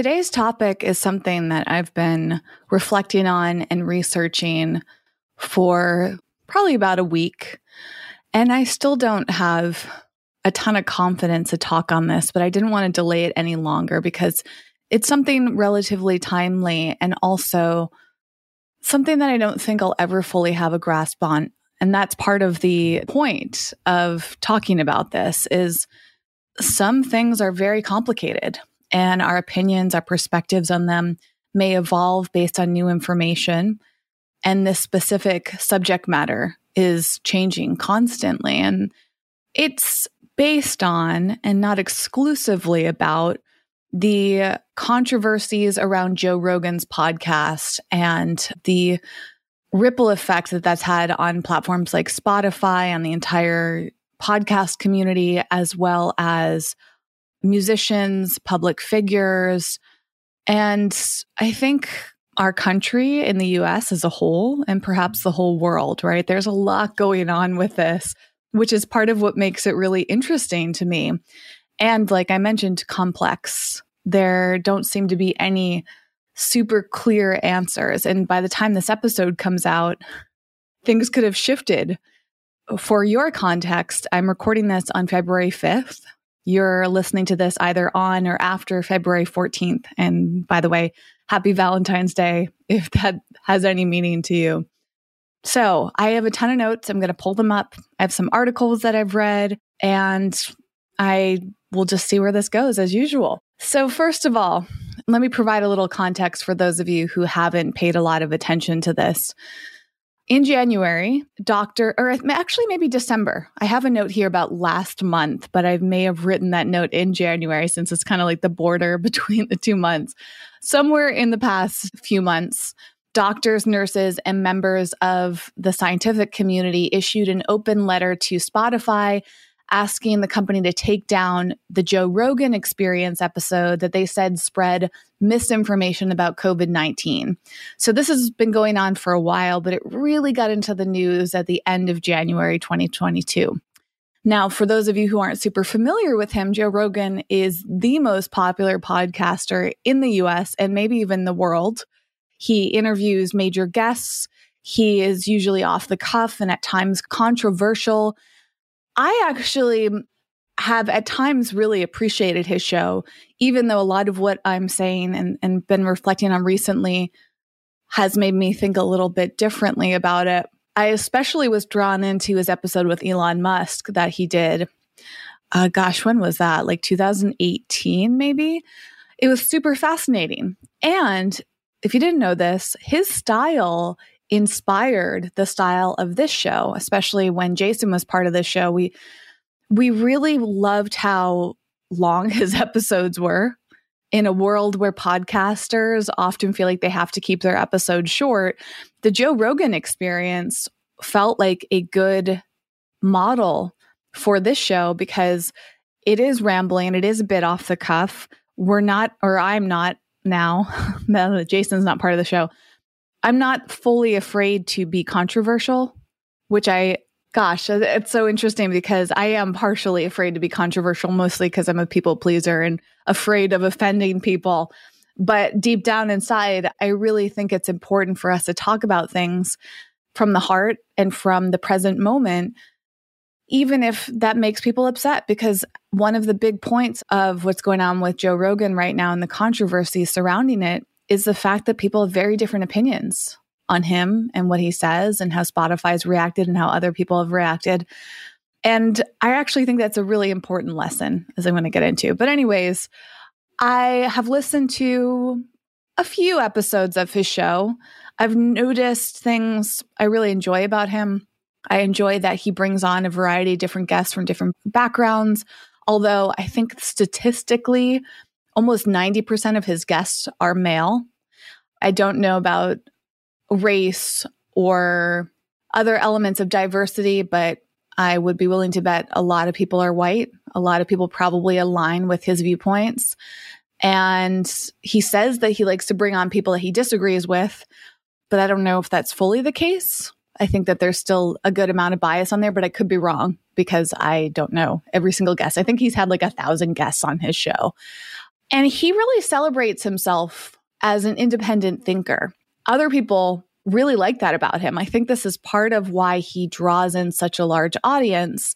Today's topic is something that I've been reflecting on and researching for probably about a week. And I still don't have a ton of confidence to talk on this, but I didn't want to delay it any longer because it's something relatively timely and also something that I don't think I'll ever fully have a grasp on. And that's part of the point of talking about this is some things are very complicated and our opinions, our perspectives on them may evolve based on new information. And this specific subject matter is changing constantly. And it's based on and not exclusively about the controversies around Joe Rogan's podcast and the ripple effect that that's had on platforms like Spotify, and the entire podcast community, as well as musicians, public figures. And I think our country in the US as a whole, and perhaps the whole world, right? There's a lot going on with this, which is part of what makes it really interesting to me. And like I mentioned, complex. There don't seem to be any super clear answers. And by the time this episode comes out, things could have shifted. For your context, I'm recording this on February 5th, you're listening to this either on or after February 14th. And by the way, happy Valentine's Day if that has any meaning to you. So I have a ton of notes. I'm going to pull them up. I have some articles that I've read, and I will just see where this goes as usual. So, first of all, let me provide a little context for those of you who haven't paid a lot of attention to this in January, Dr. or actually maybe December. I have a note here about last month, but I may have written that note in January since it's kind of like the border between the two months. Somewhere in the past few months, doctors, nurses, and members of the scientific community issued an open letter to Spotify asking the company to take down the Joe Rogan experience episode that they said spread misinformation about COVID 19. So this has been going on for a while, but it really got into the news at the end of January 2022. Now, for those of you who aren't super familiar with him, Joe Rogan is the most popular podcaster in the US and maybe even the world. He interviews major guests. He is usually off the cuff and at times controversial. I actually have at times really appreciated his show, even though a lot of what I'm saying and, and been reflecting on recently has made me think a little bit differently about it. I especially was drawn into his episode with Elon Musk that he did. Uh, gosh, when was that? Like 2018, maybe? It was super fascinating. And if you didn't know this, his style inspired the style of this show, especially when Jason was part of this show. We we really loved how long his episodes were in a world where podcasters often feel like they have to keep their episodes short. The Joe Rogan experience felt like a good model for this show because it is rambling, it is a bit off the cuff. We're not, or I'm not now, Jason's not part of the show, I'm not fully afraid to be controversial, which I, gosh, uh, it's so interesting because I am partially afraid to be controversial, mostly because I'm a people pleaser and afraid of offending people. But deep down inside, I really think it's important for us to talk about things from the heart and from the present moment, even if that makes people upset. Because one of the big points of what's going on with Joe Rogan right now and the controversy surrounding it is the fact that people have very different opinions on him and what he says and how Spotify's reacted and how other people have reacted. And I actually think that's a really important lesson as I'm going to get into. But, anyways, I have listened to a few episodes of his show. I've noticed things I really enjoy about him. I enjoy that he brings on a variety of different guests from different backgrounds. Although I think statistically, almost 90% of his guests are male. I don't know about race or other elements of diversity, but I would be willing to bet a lot of people are white. A lot of people probably align with his viewpoints. And he says that he likes to bring on people that he disagrees with, but I don't know if that's fully the case. I think that there's still a good amount of bias on there, but I could be wrong because I don't know every single guest. I think he's had like a thousand guests on his show. And he really celebrates himself as an independent thinker. Other people really like that about him. I think this is part of why he draws in such a large audience.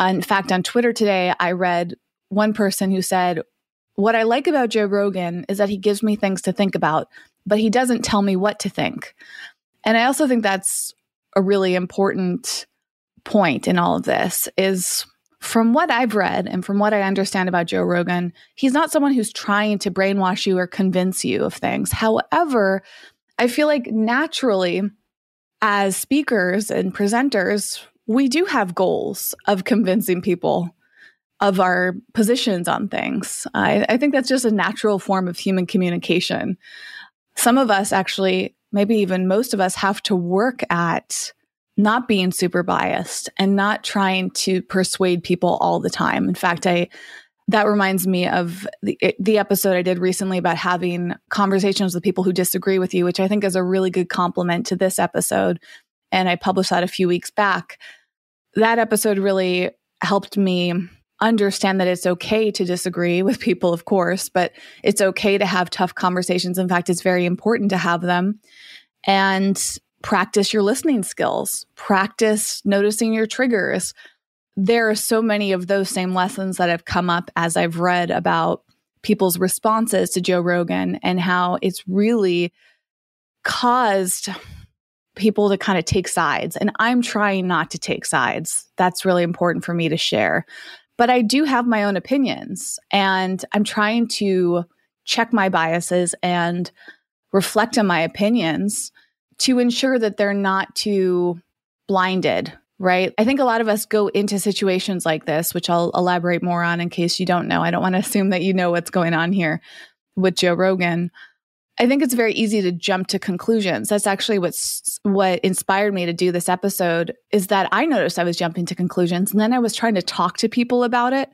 Uh, in fact, on Twitter today, I read one person who said, What I like about Joe Rogan is that he gives me things to think about, but he doesn't tell me what to think. And I also think that's a really important point in all of this is from what I've read and from what I understand about Joe Rogan, he's not someone who's trying to brainwash you or convince you of things. However, I feel like naturally, as speakers and presenters, we do have goals of convincing people of our positions on things. I, I, think that's just a natural form of human communication. Some of us actually, maybe even most of us, have to work at not being super biased and not trying to persuade people all the time. In fact, I that reminds me of the, the episode I did recently about having conversations with people who disagree with you, which I think is a really good compliment to this episode. And I published that a few weeks back. That episode really helped me understand that it's okay to disagree with people, of course, but it's okay to have tough conversations. In fact, it's very important to have them. And practice your listening skills, practice noticing your triggers, there are so many of those same lessons that have come up as I've read about people's responses to Joe Rogan and how it's really caused people to kind of take sides. And I'm trying not to take sides. That's really important for me to share. But I do have my own opinions and I'm trying to check my biases and reflect on my opinions to ensure that they're not too blinded right? I think a lot of us go into situations like this, which I'll elaborate more on in case you don't know. I don't want to assume that you know what's going on here with Joe Rogan. I think it's very easy to jump to conclusions. That's actually what's what inspired me to do this episode is that I noticed I was jumping to conclusions and then I was trying to talk to people about it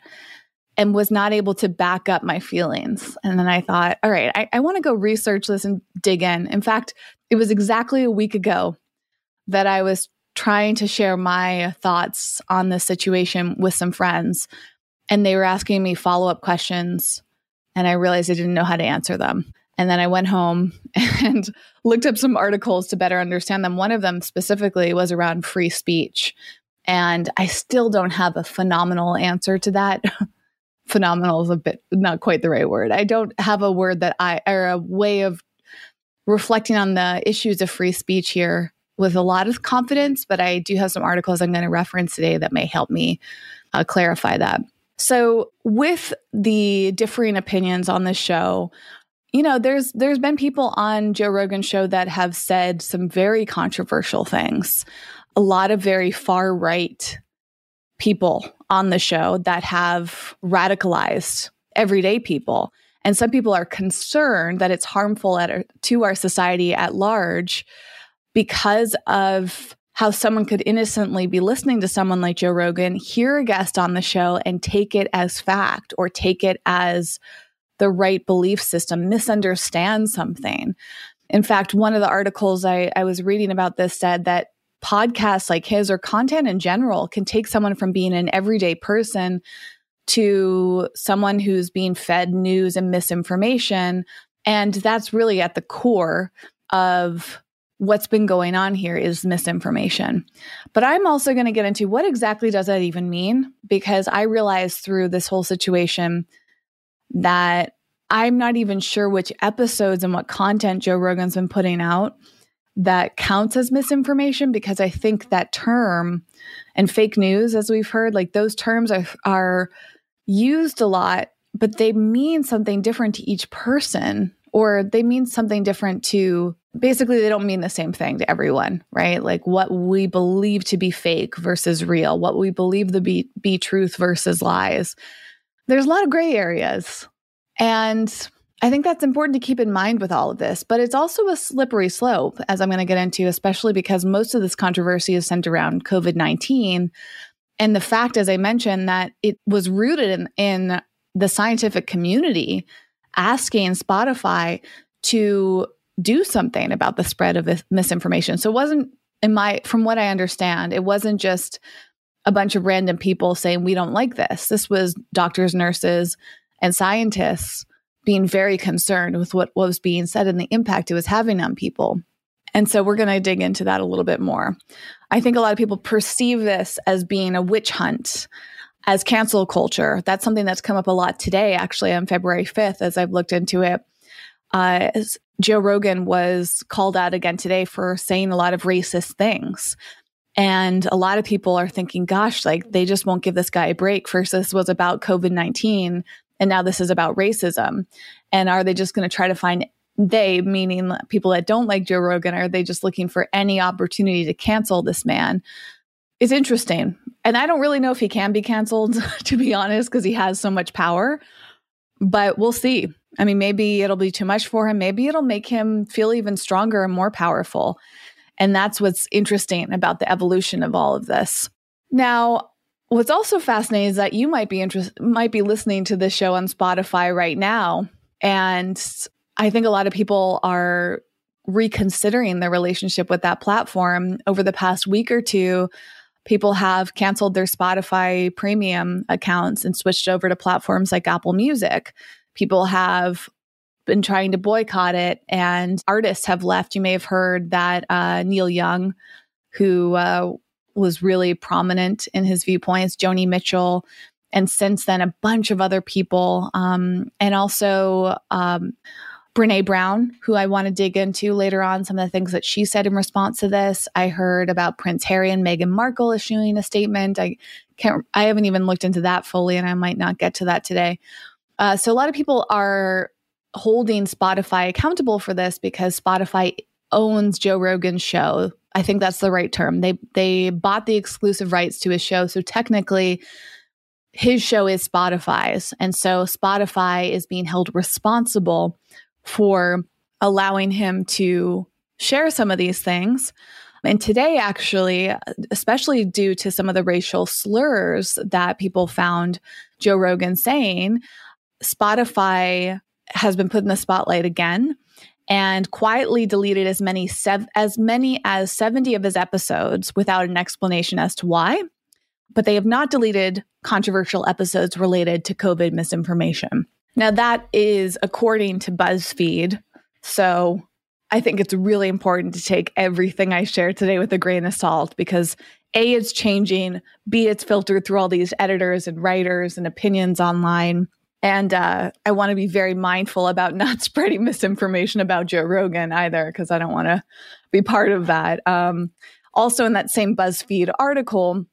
and was not able to back up my feelings. And then I thought, all right, I, I want to go research this and dig in. In fact, it was exactly a week ago that I was trying to share my thoughts on this situation with some friends, and they were asking me follow up questions, and I realized I didn't know how to answer them. And then I went home and looked up some articles to better understand them. One of them specifically was around free speech. And I still don't have a phenomenal answer to that. phenomenal is a bit not quite the right word. I don't have a word that I, or a way of reflecting on the issues of free speech here with a lot of confidence, but I do have some articles I'm going to reference today that may help me uh, clarify that. So, with the differing opinions on the show, you know, there's there's been people on Joe Rogan's show that have said some very controversial things. A lot of very far right people on the show that have radicalized everyday people. And some people are concerned that it's harmful at, to our society at large because of how someone could innocently be listening to someone like Joe Rogan, hear a guest on the show and take it as fact or take it as the right belief system, misunderstand something. In fact, one of the articles I, I was reading about this said that podcasts like his or content in general can take someone from being an everyday person to someone who's being fed news and misinformation. And that's really at the core of what's been going on here is misinformation. But I'm also going to get into what exactly does that even mean because I realized through this whole situation that I'm not even sure which episodes and what content Joe Rogan's been putting out that counts as misinformation because I think that term and fake news as we've heard like those terms are are used a lot but they mean something different to each person or they mean something different to basically they don't mean the same thing to everyone, right? Like what we believe to be fake versus real, what we believe to be be truth versus lies. there's a lot of gray areas. And I think that's important to keep in mind with all of this, but it's also a slippery slope, as I'm going to get into, especially because most of this controversy is centered around COVID 19. And the fact, as I mentioned, that it was rooted in, in the scientific community asking Spotify to do something about the spread of misinformation. So it wasn't in my from what I understand, it wasn't just a bunch of random people saying we don't like this. This was doctors, nurses, and scientists being very concerned with what was being said and the impact it was having on people. And so we're going to dig into that a little bit more. I think a lot of people perceive this as being a witch hunt, as cancel culture. That's something that's come up a lot today, actually, on February 5th, as I've looked into it. Uh, Joe Rogan was called out again today for saying a lot of racist things. And a lot of people are thinking, gosh, like they just won't give this guy a break. First, this was about COVID 19, and now this is about racism. And are they just going to try to find they, meaning people that don't like Joe Rogan, are they just looking for any opportunity to cancel this man? It's interesting. And I don't really know if he can be canceled, to be honest, because he has so much power. But we'll see. I mean, maybe it'll be too much for him. Maybe it'll make him feel even stronger and more powerful. And that's what's interesting about the evolution of all of this. Now, what's also fascinating is that you might be interested, might be listening to this show on Spotify right now. And I think a lot of people are reconsidering their relationship with that platform over the past week or two. People have canceled their Spotify premium accounts and switched over to platforms like Apple Music. People have been trying to boycott it, and artists have left. You may have heard that uh, Neil Young, who uh, was really prominent in his viewpoints, Joni Mitchell, and since then, a bunch of other people, um, and also um, Brene Brown, who I want to dig into later on, some of the things that she said in response to this. I heard about Prince Harry and Meghan Markle issuing a statement. I can't, I haven't even looked into that fully, and I might not get to that today. Uh, so a lot of people are holding Spotify accountable for this because Spotify owns Joe Rogan's show. I think that's the right term. They they bought the exclusive rights to his show, so technically his show is Spotify's. And so Spotify is being held responsible for allowing him to share some of these things. And today, actually, especially due to some of the racial slurs that people found Joe Rogan saying, Spotify has been put in the spotlight again and quietly deleted as many sev- as many as 70 of his episodes without an explanation as to why. But they have not deleted controversial episodes related to COVID misinformation. Now, that is according to BuzzFeed. So I think it's really important to take everything I share today with a grain of salt because A, it's changing, B, it's filtered through all these editors and writers and opinions online. And uh, I want to be very mindful about not spreading misinformation about Joe Rogan either, because I don't want to be part of that. Um, also, in that same BuzzFeed article,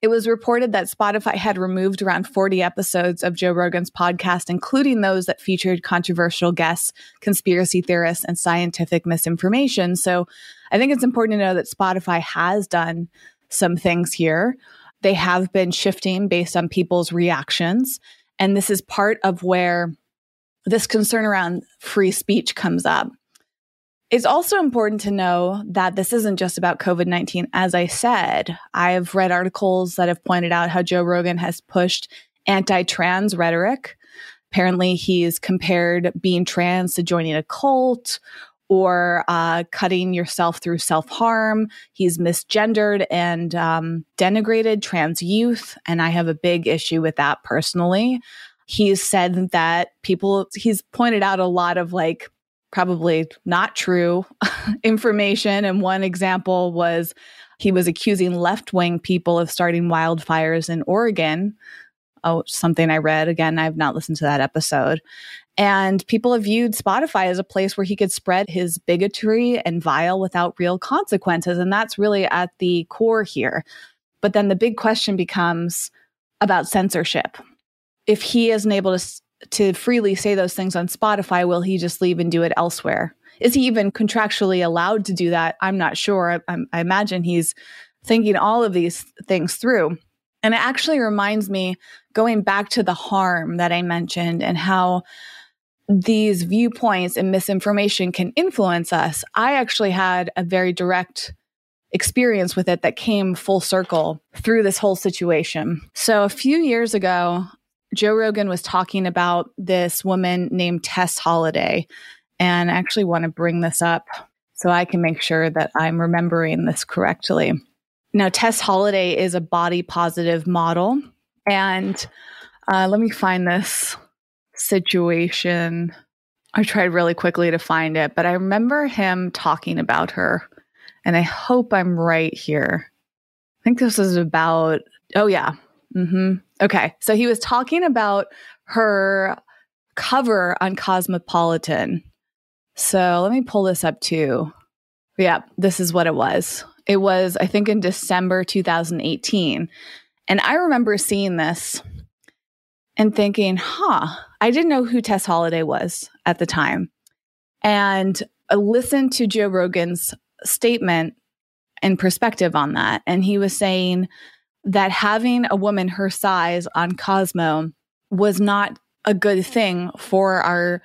it was reported that Spotify had removed around 40 episodes of Joe Rogan's podcast, including those that featured controversial guests, conspiracy theorists, and scientific misinformation. So I think it's important to know that Spotify has done some things here. They have been shifting based on people's reactions. And this is part of where this concern around free speech comes up. It's also important to know that this isn't just about COVID 19. As I said, I've read articles that have pointed out how Joe Rogan has pushed anti trans rhetoric. Apparently, he's compared being trans to joining a cult or uh, cutting yourself through self harm. He's misgendered and um, denigrated trans youth. And I have a big issue with that personally. He's said that people, he's pointed out a lot of like probably not true information. And one example was he was accusing left wing people of starting wildfires in Oregon. Oh, something I read. Again, I've not listened to that episode. And people have viewed Spotify as a place where he could spread his bigotry and vile without real consequences. And that's really at the core here. But then the big question becomes about censorship. If he isn't able to to freely say those things on Spotify, will he just leave and do it elsewhere? Is he even contractually allowed to do that? I'm not sure. I, I imagine he's thinking all of these things through. And it actually reminds me going back to the harm that I mentioned and how these viewpoints and misinformation can influence us. I actually had a very direct experience with it that came full circle through this whole situation. So a few years ago, Joe Rogan was talking about this woman named Tess Holliday. And I actually want to bring this up so I can make sure that I'm remembering this correctly. Now, Tess Holliday is a body positive model. And uh, let me find this situation. I tried really quickly to find it, but I remember him talking about her. And I hope I'm right here. I think this is about, oh, yeah. Mm-hmm. Okay. So he was talking about her cover on Cosmopolitan. So let me pull this up too. Yeah, this is what it was. It was, I think, in December 2018. And I remember seeing this and thinking, huh, I didn't know who Tess Holliday was at the time. And I listened to Joe Rogan's statement and perspective on that. And he was saying that having a woman her size on Cosmo was not a good thing for our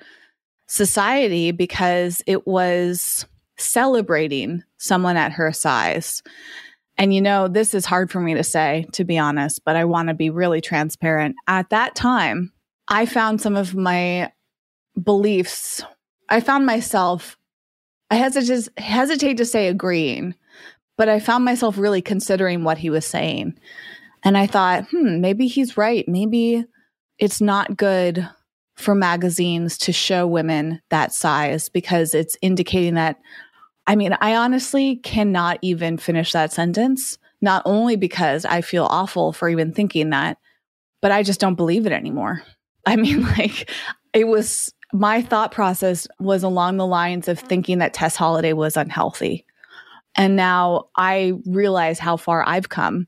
society because it was celebrating someone at her size. And you know, this is hard for me to say, to be honest, but I want to be really transparent. At that time, I found some of my beliefs, I found myself, I hesitate, hesitate to say agreeing, but I found myself really considering what he was saying. And I thought, hmm, maybe he's right. Maybe it's not good for magazines to show women that size because it's indicating that I mean, I honestly cannot even finish that sentence, not only because I feel awful for even thinking that, but I just don't believe it anymore. I mean, like, it was my thought process was along the lines of thinking that Tess Holliday was unhealthy. And now I realize how far I've come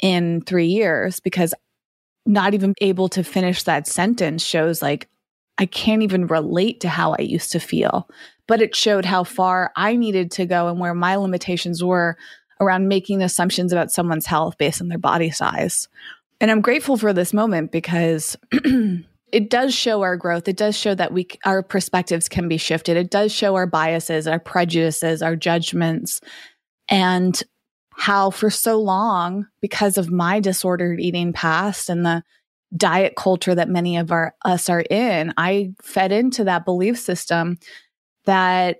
in three years because not even able to finish that sentence shows like I can't even relate to how I used to feel but it showed how far I needed to go and where my limitations were around making assumptions about someone's health based on their body size. And I'm grateful for this moment because it does show our growth. It does show that we our perspectives can be shifted. It does show our biases, our prejudices, our judgments and how for so long because of my disordered eating past and the diet culture that many of our us are in, I fed into that belief system that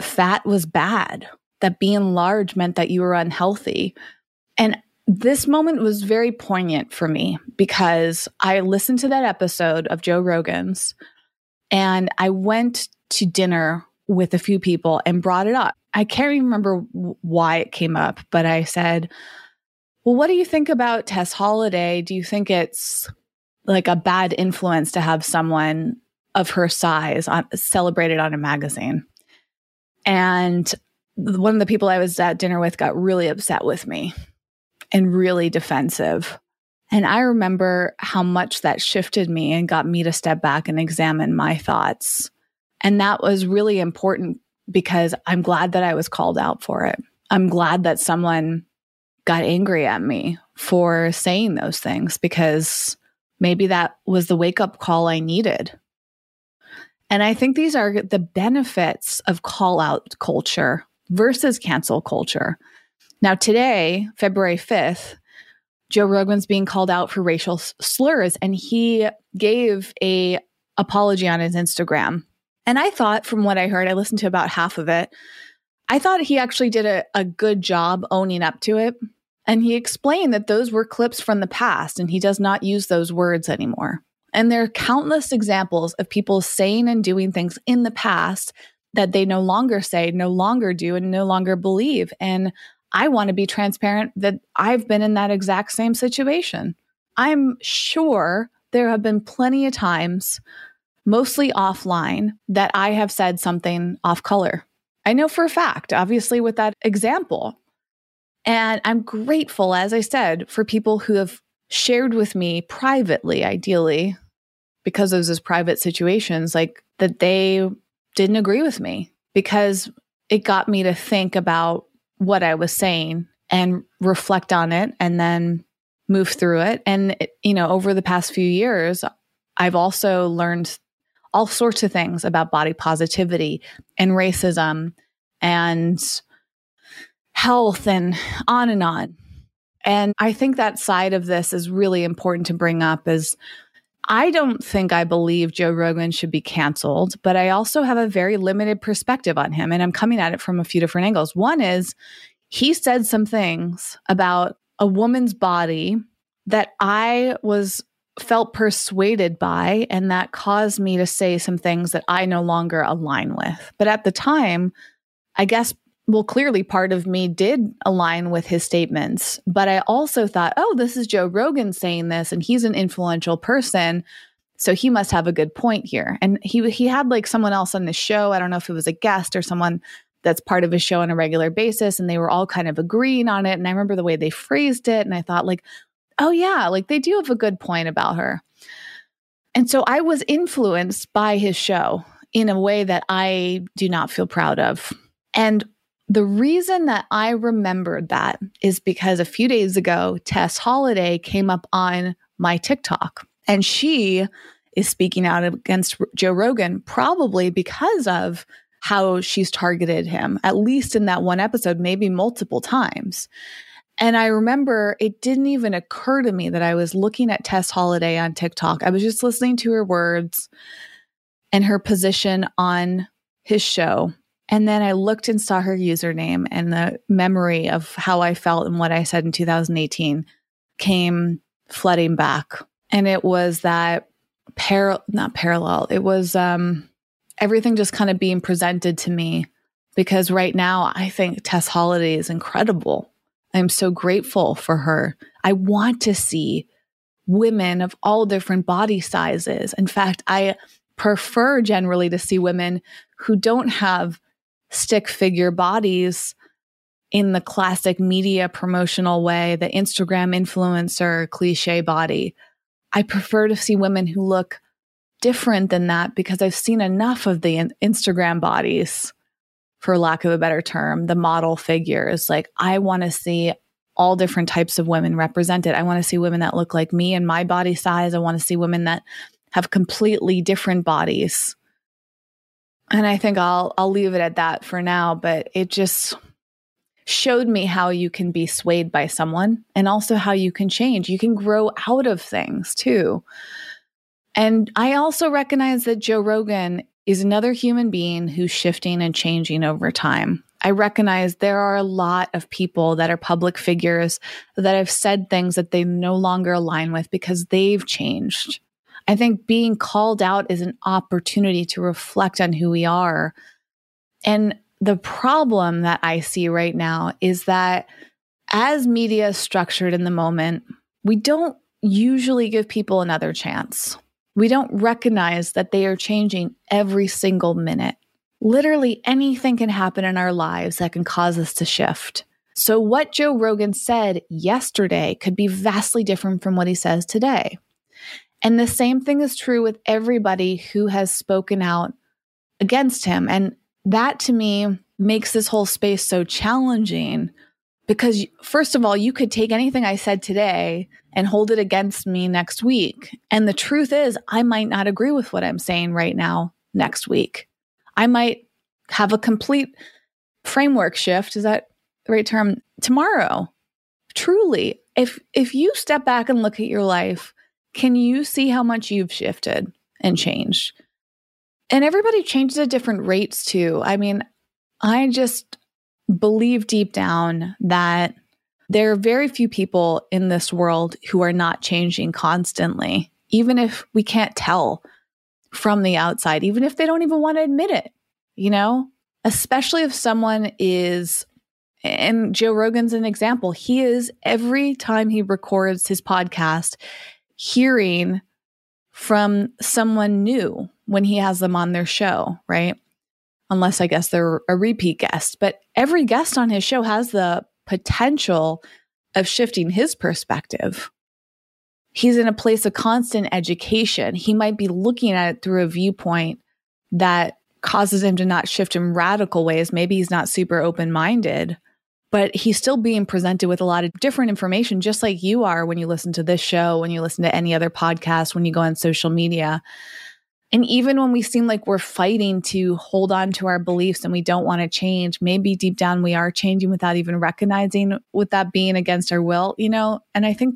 fat was bad, that being large meant that you were unhealthy. And this moment was very poignant for me because I listened to that episode of Joe Rogan's and I went to dinner with a few people and brought it up. I can't even remember why it came up, but I said, Well, what do you think about Tess Holliday? Do you think it's like a bad influence to have someone of her size on, celebrated on a magazine. And one of the people I was at dinner with got really upset with me and really defensive. And I remember how much that shifted me and got me to step back and examine my thoughts. And that was really important because I'm glad that I was called out for it. I'm glad that someone got angry at me for saying those things because maybe that was the wake up call I needed. And I think these are the benefits of call out culture versus cancel culture. Now, today, February 5th, Joe Rogan's being called out for racial slurs and he gave a apology on his Instagram. And I thought from what I heard, I listened to about half of it. I thought he actually did a, a good job owning up to it. And he explained that those were clips from the past and he does not use those words anymore. And there are countless examples of people saying and doing things in the past that they no longer say, no longer do, and no longer believe. And I want to be transparent that I've been in that exact same situation. I'm sure there have been plenty of times, mostly offline, that I have said something off color. I know for a fact, obviously, with that example. And I'm grateful, as I said, for people who have shared with me privately, ideally, because those private situations, like that they didn't agree with me because it got me to think about what I was saying and reflect on it and then move through it. And, you know, over the past few years, I've also learned all sorts of things about body positivity and racism and health and on and on. And I think that side of this is really important to bring up is I don't think I believe Joe Rogan should be canceled, but I also have a very limited perspective on him and I'm coming at it from a few different angles. One is he said some things about a woman's body that I was felt persuaded by and that caused me to say some things that I no longer align with. But at the time, I guess well clearly part of me did align with his statements, but I also thought, "Oh, this is Joe Rogan saying this and he's an influential person." So he must have a good point here. And he he had like someone else on the show, I don't know if it was a guest or someone that's part of his show on a regular basis and they were all kind of agreeing on it and I remember the way they phrased it and I thought like, oh, yeah, like they do have a good point about her. And so I was influenced by his show in a way that I do not feel proud of. And the reason that I remembered that is because a few days ago, Tess Holliday came up on my TikTok and she is speaking out against Joe Rogan, probably because of how she's targeted him, at least in that one episode, maybe multiple times. And I remember it didn't even occur to me that I was looking at Tess Holliday on TikTok. I was just listening to her words and her position on his show. And then I looked and saw her username, and the memory of how I felt and what I said in 2018 came flooding back. And it was that par not parallel. It was um everything just kind of being presented to me because right now I think Tess Holliday is incredible. I'm so grateful for her. I want to see women of all different body sizes. In fact, I prefer generally to see women who don't have stick figure bodies in the classic media promotional way, the Instagram influencer cliche body. I prefer to see women who look different than that because I've seen enough of the Instagram bodies for lack of a better term, the model figures. Like, I want to see all different types of women represented. I want to see women that look like me and my body size. I want to see women that have completely different bodies. And I think I'll I'll leave it at that for now, but it just showed me how you can be swayed by someone and also how you can change. You can grow out of things too. And I also recognize that Joe Rogan is another human being who's shifting and changing over time. I recognize there are a lot of people that are public figures that have said things that they no longer align with because they've changed. I think being called out is an opportunity to reflect on who we are. And the problem that I see right now is that as media is structured in the moment, we don't usually give people another chance. We don't recognize that they are changing every single minute. Literally anything can happen in our lives that can cause us to shift. So, what Joe Rogan said yesterday could be vastly different from what he says today. And the same thing is true with everybody who has spoken out against him. And that to me makes this whole space so challenging because, first of all, you could take anything I said today and hold it against me next week. And the truth is, I might not agree with what I'm saying right now next week. I might have a complete framework shift. Is that the right term? Tomorrow. Truly, if if you step back and look at your life, can you see how much you've shifted and changed? And everybody changes at different rates too. I mean, I just believe deep down that there are very few people in this world who are not changing constantly, even if we can't tell from the outside, even if they don't even want to admit it, you know? Especially if someone is, and Joe Rogan's an example, he is every time he records his podcast, hearing from someone new when he has them on their show, right? Unless I guess they're a repeat guest. But every guest on his show has the potential of shifting his perspective. He's in a place of constant education. He might be looking at it through a viewpoint that causes him to not shift in radical ways. Maybe he's not super open minded, but he's still being presented with a lot of different information, just like you are when you listen to this show, when you listen to any other podcast, when you go on social media. And even when we seem like we're fighting to hold on to our beliefs and we don't want to change, maybe deep down we are changing without even recognizing with that being against our will, you know? And I think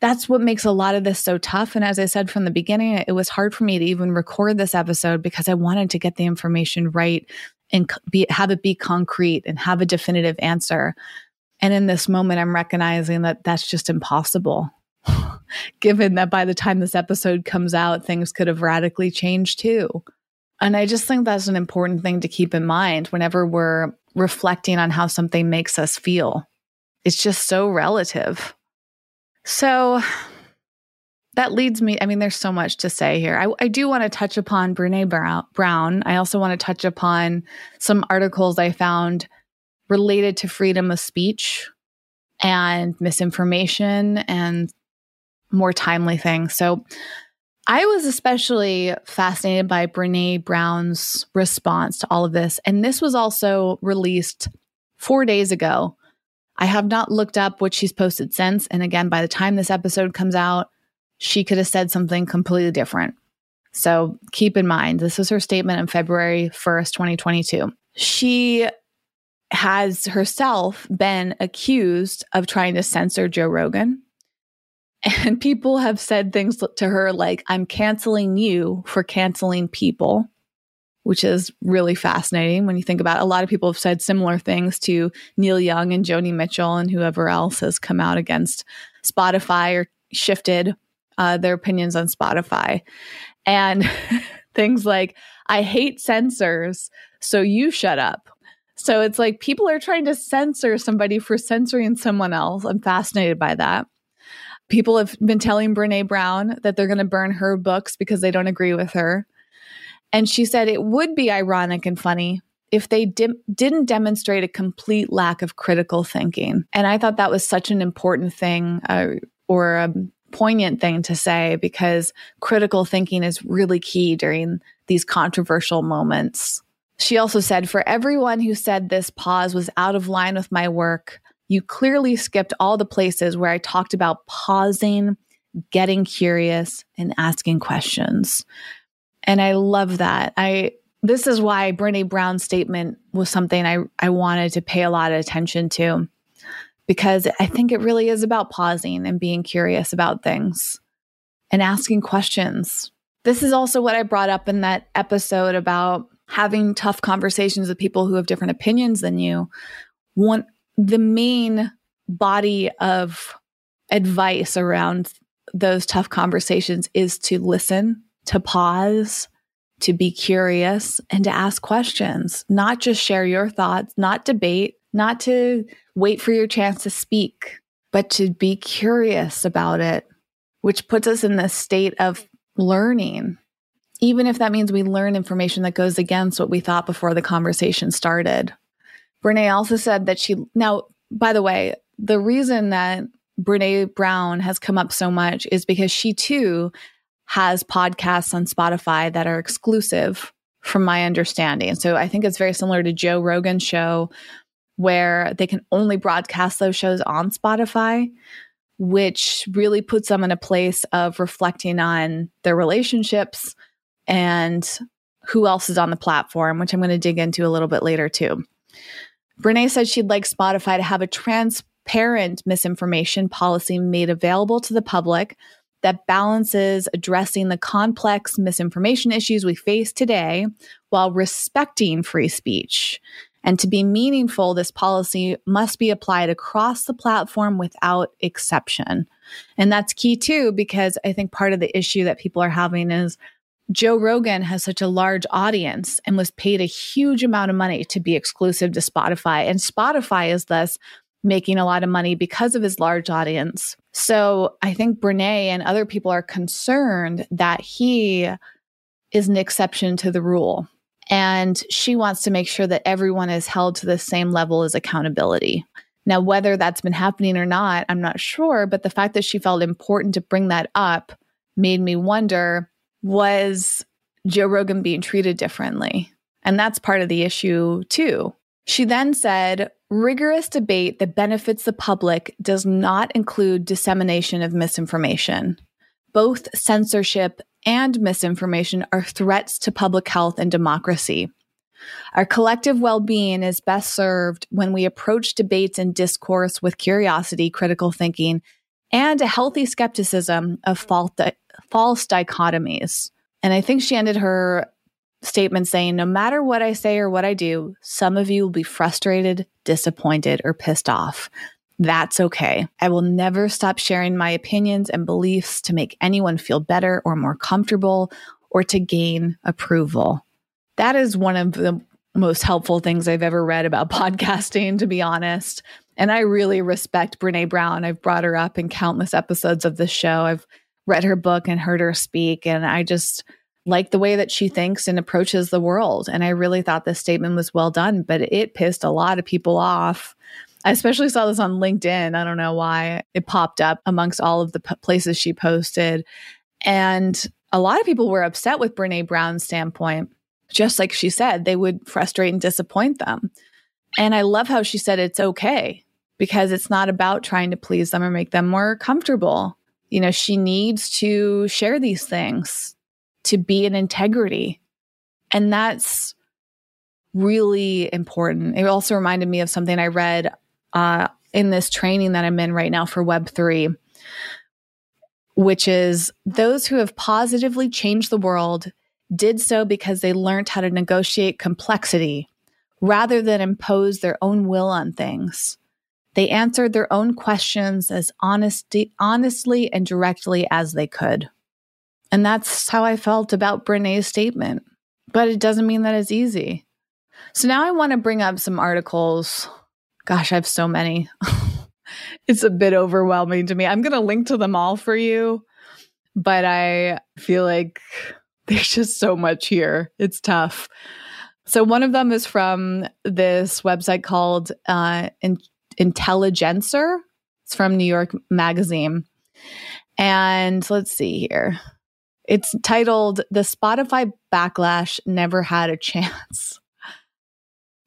that's what makes a lot of this so tough. And as I said from the beginning, it was hard for me to even record this episode because I wanted to get the information right and be, have it be concrete and have a definitive answer. And in this moment, I'm recognizing that that's just impossible. Given that by the time this episode comes out, things could have radically changed too. And I just think that's an important thing to keep in mind whenever we're reflecting on how something makes us feel. It's just so relative. So that leads me, I mean, there's so much to say here. I, I do want to touch upon Brene Brown. I also want to touch upon some articles I found related to freedom of speech and misinformation and more timely things. So I was especially fascinated by Brene Brown's response to all of this. And this was also released four days ago. I have not looked up what she's posted since. And again, by the time this episode comes out, she could have said something completely different. So keep in mind, this is her statement on February 1st, 2022. She has herself been accused of trying to censor Joe Rogan. And people have said things to her like, I'm canceling you for canceling people, which is really fascinating when you think about it. A lot of people have said similar things to Neil Young and Joni Mitchell and whoever else has come out against Spotify or shifted uh, their opinions on Spotify. And things like, I hate censors, so you shut up. So it's like people are trying to censor somebody for censoring someone else. I'm fascinated by that. People have been telling Brene Brown that they're going to burn her books because they don't agree with her. And she said it would be ironic and funny if they di- didn't demonstrate a complete lack of critical thinking. And I thought that was such an important thing uh, or a poignant thing to say because critical thinking is really key during these controversial moments. She also said, For everyone who said this pause was out of line with my work, you clearly skipped all the places where I talked about pausing, getting curious, and asking questions. And I love that. I this is why Brene Brown's statement was something I, I wanted to pay a lot of attention to because I think it really is about pausing and being curious about things and asking questions. This is also what I brought up in that episode about having tough conversations with people who have different opinions than you. One the main body of advice around those tough conversations is to listen, to pause, to be curious, and to ask questions, not just share your thoughts, not debate, not to wait for your chance to speak, but to be curious about it, which puts us in this state of learning, even if that means we learn information that goes against what we thought before the conversation started. Brene also said that she, now, by the way, the reason that Brene Brown has come up so much is because she too has podcasts on Spotify that are exclusive from my understanding. So I think it's very similar to Joe Rogan's show where they can only broadcast those shows on Spotify, which really puts them in a place of reflecting on their relationships and who else is on the platform, which I'm going to dig into a little bit later too. Brene said she'd like Spotify to have a transparent misinformation policy made available to the public that balances addressing the complex misinformation issues we face today while respecting free speech and to be meaningful, this policy must be applied across the platform without exception. And that's key too, because I think part of the issue that people are having is Joe Rogan has such a large audience and was paid a huge amount of money to be exclusive to Spotify. And Spotify is thus making a lot of money because of his large audience. So I think Brene and other people are concerned that he is an exception to the rule. And she wants to make sure that everyone is held to the same level as accountability. Now, whether that's been happening or not, I'm not sure. But the fact that she felt important to bring that up made me wonder was Joe Rogan being treated differently? And that's part of the issue, too. She then said, rigorous debate that benefits the public does not include dissemination of misinformation. Both censorship and misinformation are threats to public health and democracy. Our collective well being is best served when we approach debates and discourse with curiosity, critical thinking, and a healthy skepticism of false, false dichotomies. And I think she ended her statement saying, No matter what I say or what I do, some of you will be frustrated, disappointed, or pissed off. That's okay. I will never stop sharing my opinions and beliefs to make anyone feel better or more comfortable or to gain approval. That is one of the most helpful things I've ever read about podcasting, to be honest. And I really respect Brene Brown. I've brought her up in countless episodes of this show. I've read her book and heard her speak. And I just like the way that she thinks and approaches the world. And I really thought this statement was well done, but it pissed a lot of people off. I especially saw this on LinkedIn. I don't know why it popped up amongst all of the p- places she posted. And a lot of people were upset with Brene Brown's standpoint just like she said, they would frustrate and disappoint them. And I love how she said it's okay because it's not about trying to please them or make them more comfortable. You know, she needs to share these things to be in integrity. And that's really important. It also reminded me of something I read uh, in this training that I'm in right now for Web3, which is those who have positively changed the world did so because they learned how to negotiate complexity rather than impose their own will on things. They answered their own questions as honesty, honestly and directly as they could. And that's how I felt about Brene's statement. But it doesn't mean that it's easy. So now I want to bring up some articles. Gosh, I have so many. it's a bit overwhelming to me. I'm going to link to them all for you, but I feel like there's just so much here. It's tough. So one of them is from this website called uh, In- Intelligencer. It's from New York Magazine. And let's see here. It's titled The Spotify Backlash Never Had a Chance.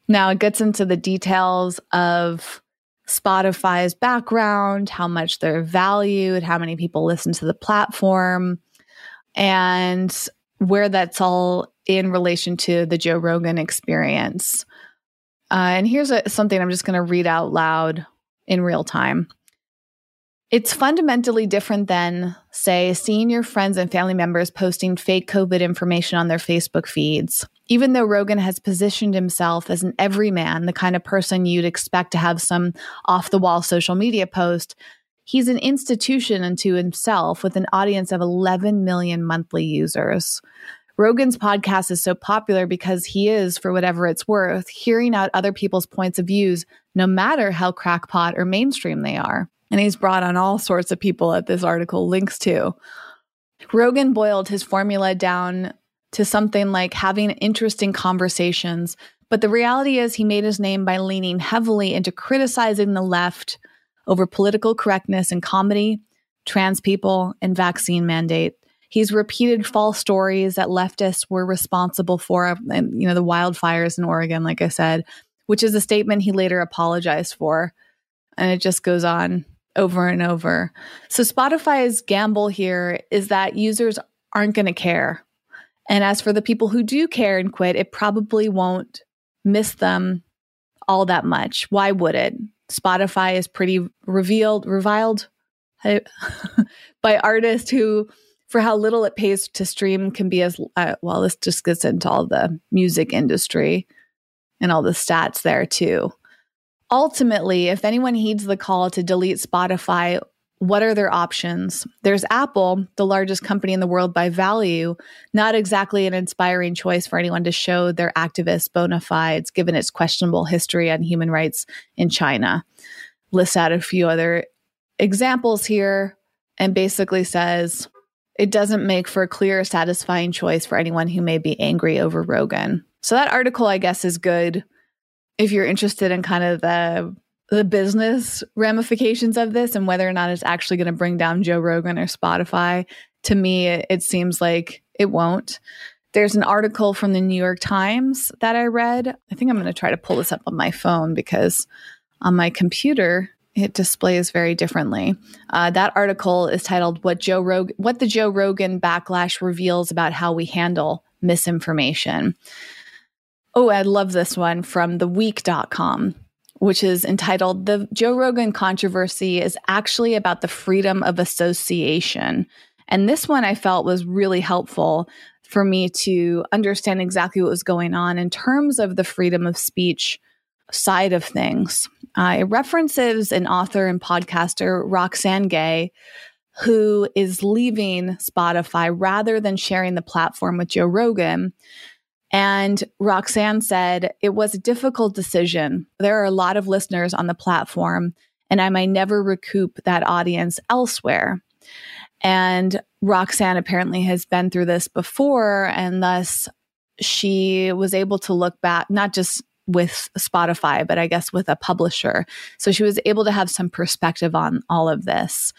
Now it gets into the details of Spotify's background, how much they're valued, how many people listen to the platform, and where that's all in relation to the Joe Rogan experience. Uh, and here's a, something I'm just going to read out loud in real time. It's fundamentally different than, say, seeing your friends and family members posting fake COVID information on their Facebook feeds. Even though Rogan has positioned himself as an everyman, the kind of person you'd expect to have some off the wall social media post, He's an institution unto himself with an audience of 11 million monthly users. Rogan's podcast is so popular because he is, for whatever it's worth, hearing out other people's points of views, no matter how crackpot or mainstream they are. And he's brought on all sorts of people that this article links to. Rogan boiled his formula down to something like having interesting conversations. But the reality is, he made his name by leaning heavily into criticizing the left over political correctness and comedy, trans people, and vaccine mandate. He's repeated false stories that leftists were responsible for, and you know the wildfires in Oregon, like I said, which is a statement he later apologized for, and it just goes on over and over. So Spotify's gamble here is that users aren't going to care, and as for the people who do care and quit, it probably won't miss them all that much. Why would it? Spotify is pretty revealed, reviled by artists who, for how little it pays to stream, can be as uh, well. This just gets into all the music industry and all the stats there too. Ultimately, if anyone heeds the call to delete Spotify, what are their options? There's Apple, the largest company in the world by value, not exactly an inspiring choice for anyone to show their activist bona fides, given its questionable history on human rights in China. Lists out a few other examples here and basically says it doesn't make for a clear, satisfying choice for anyone who may be angry over Rogan. So that article, I guess, is good if you're interested in kind of the the business ramifications of this and whether or not it's actually going to bring down Joe Rogan or Spotify. To me, it, it seems like it won't. There's an article from the New York Times that I read. I think I'm going to try to pull this up on my phone because on my computer, it displays very differently. Uh, that article is titled "What Joe Rog- What the Joe Rogan Backlash Reveals About How We Handle Misinformation." Oh, I love this one from theweek.com, which is entitled The Joe Rogan Controversy is Actually About the Freedom of Association. And this one I felt was really helpful for me to understand exactly what was going on in terms of the freedom of speech side of things. Uh, it references an author and podcaster, Roxane Gay, who is leaving Spotify rather than sharing the platform with Joe Rogan. And Roxane said, It was a difficult decision. There are a lot of listeners on the platform, and I might never recoup that audience elsewhere. And Roxane apparently has been through this before, and thus she was able to look back, not just with Spotify, but I guess with a publisher. So she was able to have some perspective on all of this.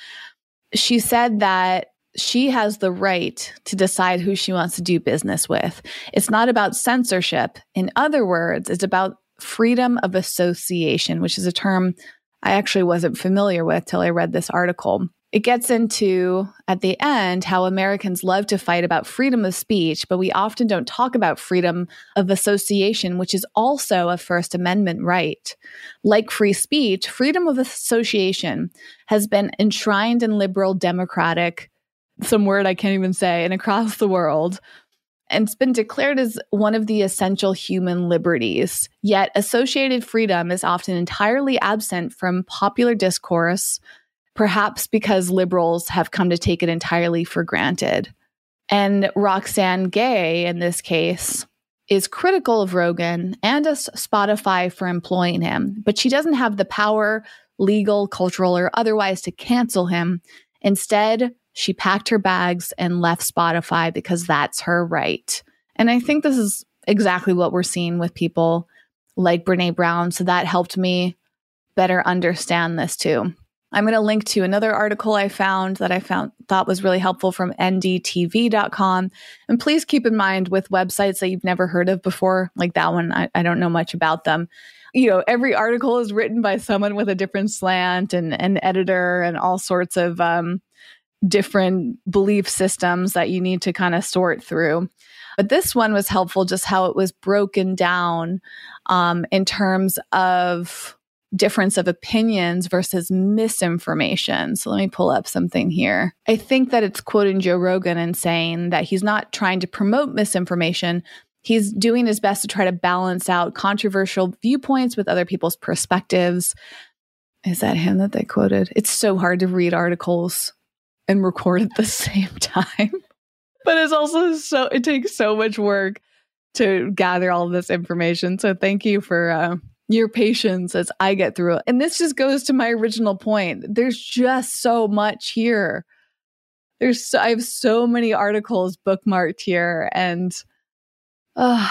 She said that she has the right to decide who she wants to do business with. It's not about censorship. In other words, it's about freedom of association, which is a term I actually wasn't familiar with till I read this article it gets into at the end how Americans love to fight about freedom of speech, but we often don't talk about freedom of association, which is also a First Amendment right. Like free speech, freedom of association has been enshrined in liberal democratic, some word I can't even say, and across the world. And it's been declared as one of the essential human liberties. Yet, associated freedom is often entirely absent from popular discourse, perhaps because liberals have come to take it entirely for granted. And Roxane Gay, in this case, is critical of Rogan and of Spotify for employing him, but she doesn't have the power, legal, cultural, or otherwise, to cancel him. Instead, she packed her bags and left Spotify because that's her right. And I think this is exactly what we're seeing with people like Brene Brown. So that helped me better understand this too. I'm going to link to another article I found that I found thought was really helpful from ndtv.com. And please keep in mind with websites that you've never heard of before, like that one, I, I don't know much about them. You know, every article is written by someone with a different slant and an editor and all sorts of um, different belief systems that you need to kind of sort through. But this one was helpful, just how it was broken down um, in terms of difference of opinions versus misinformation. So let me pull up something here. I think that it's quoting Joe Rogan and saying that he's not trying to promote misinformation. He's doing his best to try to balance out controversial viewpoints with other people's perspectives. Is that him that they quoted? It's so hard to read articles and record at the same time. but it's also so, it takes so much work to gather all this information. So thank you for uh, your patience as I get through it. And this just goes to my original point. There's just so much here. There's so, I have so many articles bookmarked here and uh,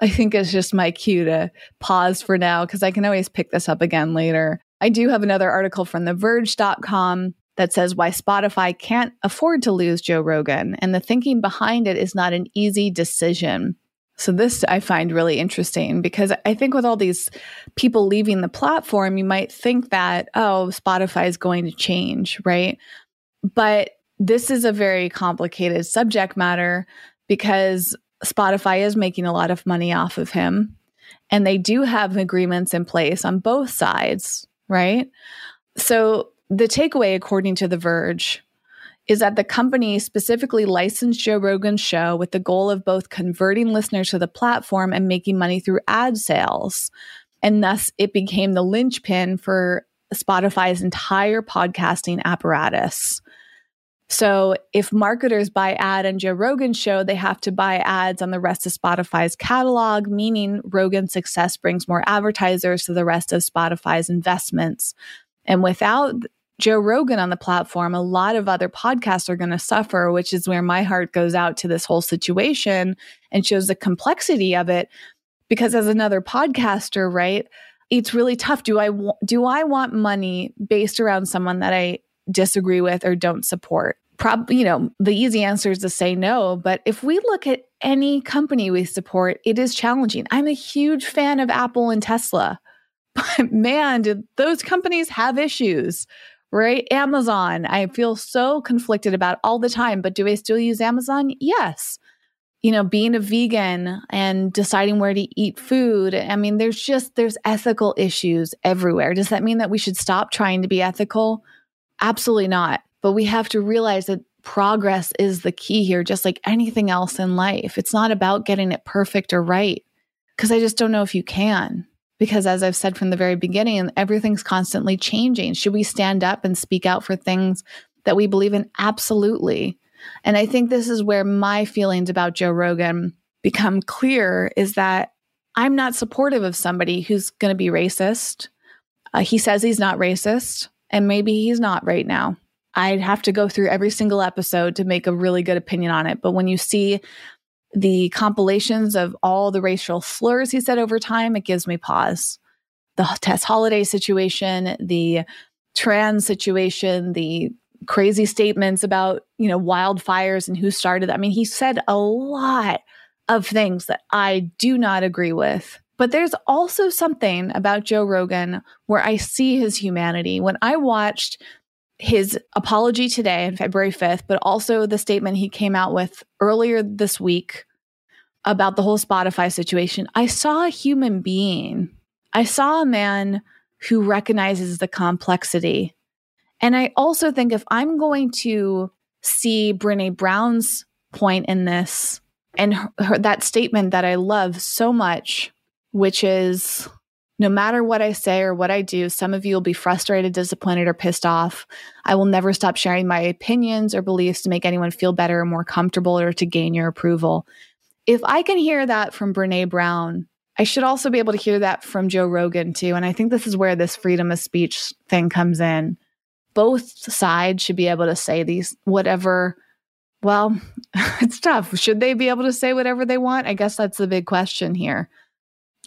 I think it's just my cue to pause for now because I can always pick this up again later. I do have another article from theverge.com that says why Spotify can't afford to lose Joe Rogan and the thinking behind it is not an easy decision. So this I find really interesting because I think with all these people leaving the platform, you might think that, oh, Spotify is going to change, right? But this is a very complicated subject matter because Spotify is making a lot of money off of him. And they do have agreements in place on both sides, right? So the takeaway, according to The Verge, is that the company specifically licensed Joe Rogan's show with the goal of both converting listeners to the platform and making money through ad sales. And thus, it became the linchpin for Spotify's entire podcasting apparatus. So, if marketers buy ad on Joe Rogan's show, they have to buy ads on the rest of Spotify's catalog, meaning Rogan's success brings more advertisers to the rest of Spotify's investments. And without Joe Rogan on the platform, a lot of other podcasts are going to suffer, which is where my heart goes out to this whole situation and shows the complexity of it. Because as another podcaster, right, it's really tough. Do I do I want money based around someone that I disagree with or don't support? Probably, you know, the easy answer is to say no. But if we look at any company we support, it is challenging. I'm a huge fan of Apple and Tesla But man, did those companies have issues, right? Amazon, I feel so conflicted about all the time, but do I still use Amazon? Yes. You know, being a vegan and deciding where to eat food. I mean, there's just there's ethical issues everywhere. Does that mean that we should stop trying to be ethical? Absolutely not. But we have to realize that progress is the key here, just like anything else in life. It's not about getting it perfect or right, because I just don't know if you can. Because as I've said from the very beginning, everything's constantly changing. Should we stand up and speak out for things that we believe in? Absolutely. And I think this is where my feelings about Joe Rogan become clear is that I'm not supportive of somebody who's going to be racist. Uh, he says he's not racist, and maybe he's not right now. I'd have to go through every single episode to make a really good opinion on it. But when you see the compilations of all the racial slurs he said over time, it gives me pause. The Tess Holliday situation, the trans situation, the crazy statements about, you know, wildfires and who started. I mean, he said a lot of things that I do not agree with. But there's also something about Joe Rogan where I see his humanity. When I watched his apology today on February 5th, but also the statement he came out with earlier this week about the whole Spotify situation, I saw a human being. I saw a man who recognizes the complexity. And I also think if I'm going to see Brene Brown's point in this and her, her, that statement that I love so much, which is no matter what I say or what I do, some of you will be frustrated, disappointed, or pissed off. I will never stop sharing my opinions or beliefs to make anyone feel better or more comfortable or to gain your approval. If I can hear that from Brene Brown, I should also be able to hear that from Joe Rogan too. And I think this is where this freedom of speech thing comes in. Both sides should be able to say these, whatever. Well, it's tough. Should they be able to say whatever they want? I guess that's the big question here.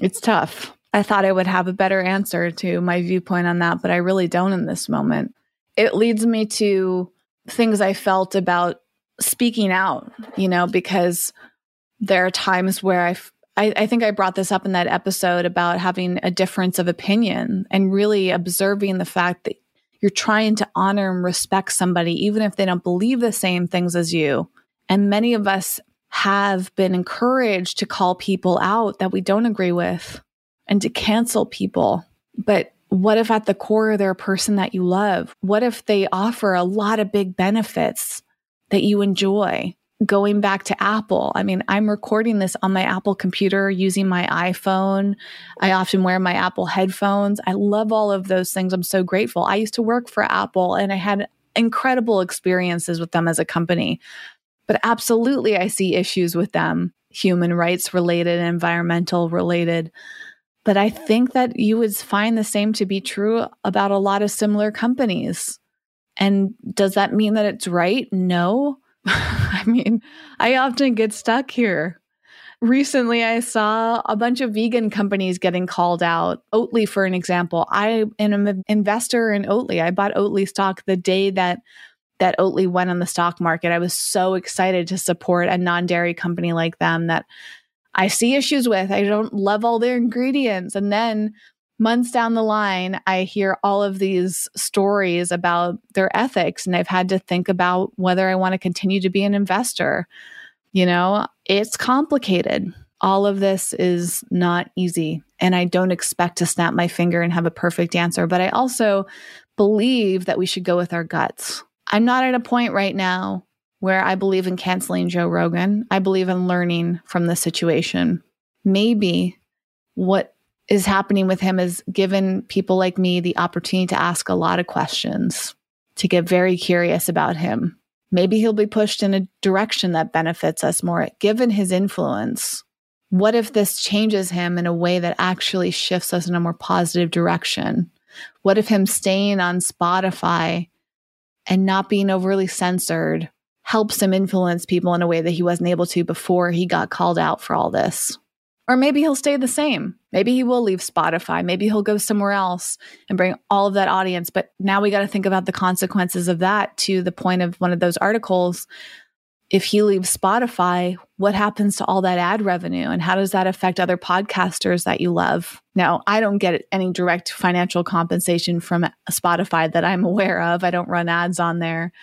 It's tough. I thought I would have a better answer to my viewpoint on that, but I really don't in this moment. It leads me to things I felt about speaking out, you know, because there are times where I, I think I brought this up in that episode about having a difference of opinion and really observing the fact that you're trying to honor and respect somebody, even if they don't believe the same things as you. And many of us have been encouraged to call people out that we don't agree with and to cancel people. But what if at the core they're a person that you love? What if they offer a lot of big benefits that you enjoy? Going back to Apple, I mean, I'm recording this on my Apple computer using my iPhone. I often wear my Apple headphones. I love all of those things. I'm so grateful. I used to work for Apple and I had incredible experiences with them as a company. But absolutely, I see issues with them, human rights related, environmental related. But I think that you would find the same to be true about a lot of similar companies. And does that mean that it's right? No. I mean, I often get stuck here. Recently, I saw a bunch of vegan companies getting called out. Oatly, for an example. I am an investor in Oatly. I bought Oatly stock the day that that Oatly went on the stock market. I was so excited to support a non dairy company like them that I see issues with. I don't love all their ingredients. And then months down the line, I hear all of these stories about their ethics, and I've had to think about whether I want to continue to be an investor. You know, it's complicated. All of this is not easy. And I don't expect to snap my finger and have a perfect answer. But I also believe that we should go with our guts. I'm not at a point right now where I believe in canceling Joe Rogan. I believe in learning from the situation. Maybe what is happening with him is given people like me the opportunity to ask a lot of questions, to get very curious about him. Maybe he'll be pushed in a direction that benefits us more, given his influence. What if this changes him in a way that actually shifts us in a more positive direction? What if him staying on Spotify and not being overly censored helps him influence people in a way that he wasn't able to before he got called out for all this. Or maybe he'll stay the same. Maybe he will leave Spotify. Maybe he'll go somewhere else and bring all of that audience. But now we got to think about the consequences of that to the point of one of those articles if he leaves Spotify, what happens to all that ad revenue and how does that affect other podcasters that you love? Now, I don't get any direct financial compensation from Spotify that I'm aware of. I don't run ads on there,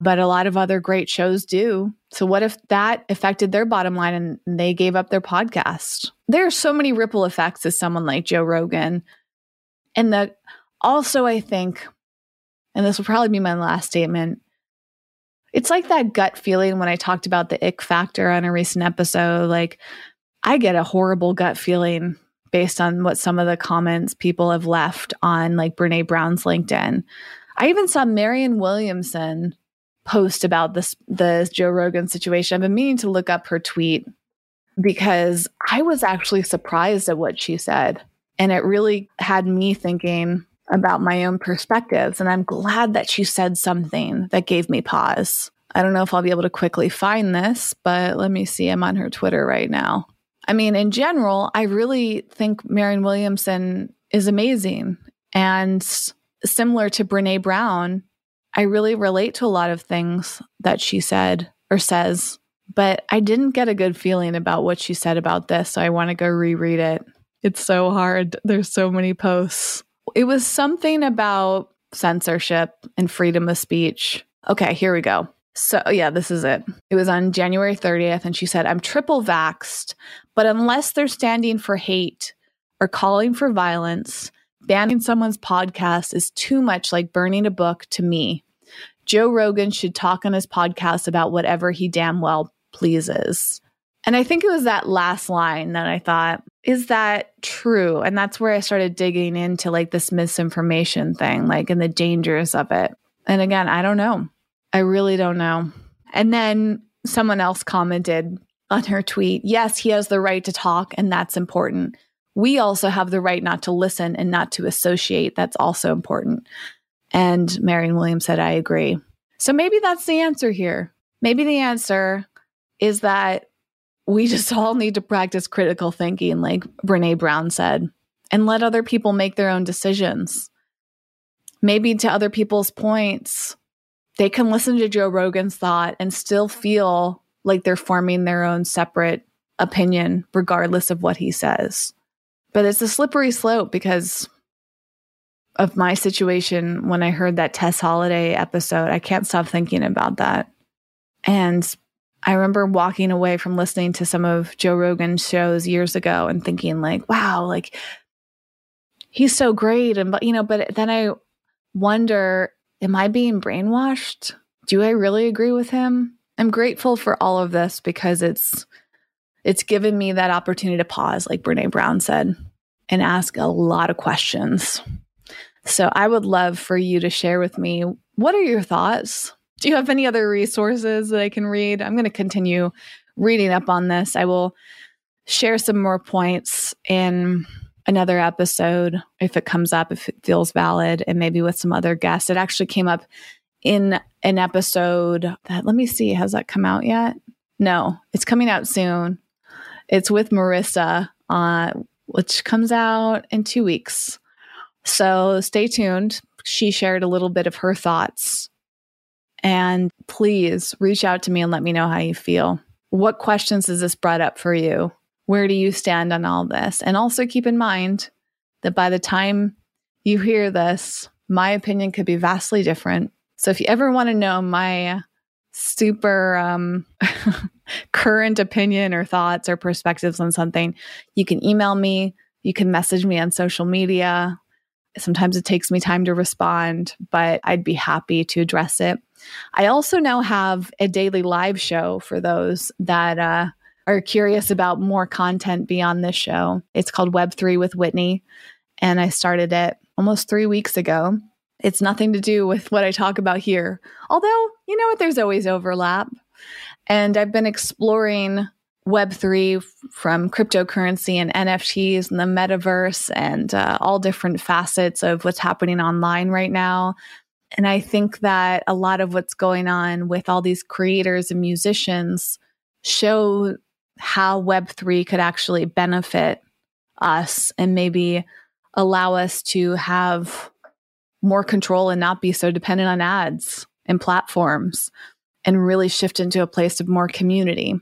but a lot of other great shows do. So, what if that affected their bottom line and they gave up their podcast? There are so many ripple effects as someone like Joe Rogan. And the also, I think, and this will probably be my last statement it's like that gut feeling when I talked about the ick factor on a recent episode. Like, I get a horrible gut feeling based on what some of the comments people have left on like Brene Brown's LinkedIn. I even saw Marianne Williamson post about this the Joe Rogan situation. I've been meaning to look up her tweet because I was actually surprised at what she said. And it really had me thinking, about my own perspectives. And I'm glad that she said something that gave me pause. I don't know if I'll be able to quickly find this, but let me see. I'm on her Twitter right now. I mean, in general, I really think Marianne Williamson is amazing. And similar to Brene Brown, I really relate to a lot of things that she said or says, but I didn't get a good feeling about what she said about this. So I want to go reread it. It's so hard. There's so many posts. It was something about censorship and freedom of speech. Okay, here we go. So, yeah, this is it. It was on January 30th, and she said, I'm triple vaxxed, but unless they're standing for hate or calling for violence, banning someone's podcast is too much like burning a book to me. Joe Rogan should talk on his podcast about whatever he damn well pleases. And I think it was that last line that I thought, is that true? And that's where I started digging into like this misinformation thing, like and the dangers of it. And again, I don't know. I really don't know. And then someone else commented on her tweet, yes, he has the right to talk, and that's important. We also have the right not to listen and not to associate. That's also important. And Marianne Williams said, I agree. So maybe that's the answer here. Maybe the answer is that we just all need to practice critical thinking, like Brene Brown said, and let other people make their own decisions. Maybe to other people's points, they can listen to Joe Rogan's thought and still feel like they're forming their own separate opinion, regardless of what he says. But it's a slippery slope because of my situation when I heard that Tess Holliday episode. I can't stop thinking about that. And I remember walking away from listening to some of Joe Rogan's shows years ago and thinking like, wow, like he's so great and but you know, but then I wonder, am I being brainwashed? Do I really agree with him? I'm grateful for all of this because it's it's given me that opportunity to pause like Brene Brown said and ask a lot of questions. So I would love for you to share with me what are your thoughts? Do you have any other resources that I can read? I'm going to continue reading up on this. I will share some more points in another episode if it comes up, if it feels valid, and maybe with some other guests. It actually came up in an episode that, let me see, has that come out yet? No, it's coming out soon. It's with Marissa, uh, which comes out in two weeks. So stay tuned. She shared a little bit of her thoughts and please reach out to me and let me know how you feel. What questions has this brought up for you? Where do you stand on all this? And also keep in mind that by the time you hear this, my opinion could be vastly different. So if you ever want to know my super um, current opinion or thoughts or perspectives on something, you can email me. You can message me on social media. Sometimes it takes me time to respond, but I'd be happy to address it. I also now have a daily live show for those that uh, are curious about more content beyond this show. It's called Web3 with Whitney, and I started it almost three weeks ago. It's nothing to do with what I talk about here, although, you know what, there's always overlap. And I've been exploring Web3 from cryptocurrency and NFTs and the metaverse and uh, all different facets of what's happening online right now. And I think that a lot of what's going on with all these creators and musicians show how Web3 could actually benefit us and maybe allow us to have more control and not be so dependent on ads and platforms. and really shift into a place of more community.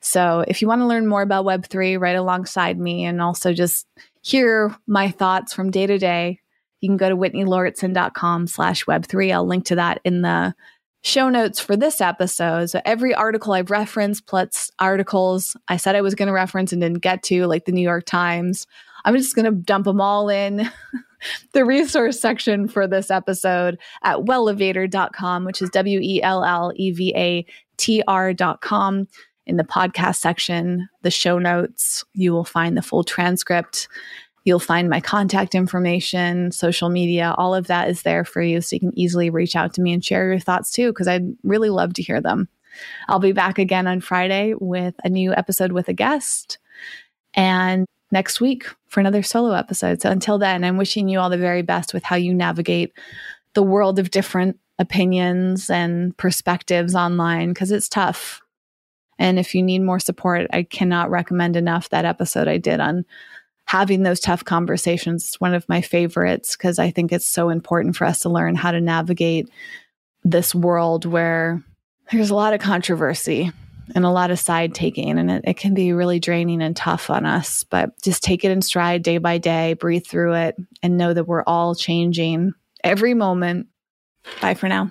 So if you want to learn more about Web3 right alongside me and also just hear my thoughts from day to day, you can go to whitneylauritsen.com slash web3. I'll link to that in the show notes for this episode. So every article I've referenced, plus articles I said I was going to reference and didn't get to, like the New York Times, I'm just going to dump them all in the resource section for this episode at wellevatr.com, which is W E L L E V A T R.com. In the podcast section, the show notes, you will find the full transcript. You'll find my contact information, social media, all of that is there for you. So you can easily reach out to me and share your thoughts too, because I'd really love to hear them. I'll be back again on Friday with a new episode with a guest. And next week for another solo episode. So until then, I'm wishing you all the very best with how you navigate the world of different opinions and perspectives online because it's tough. And if you need more support, I cannot recommend enough that episode I did on having those tough conversations. It's one of my favorites because I think it's so important for us to learn how to navigate this world where there's a lot of controversy and a lot of side taking, and it, it, can be really draining and tough on us. But just take it in stride day by day, breathe through it, and know that we're all changing every moment. Bye for now.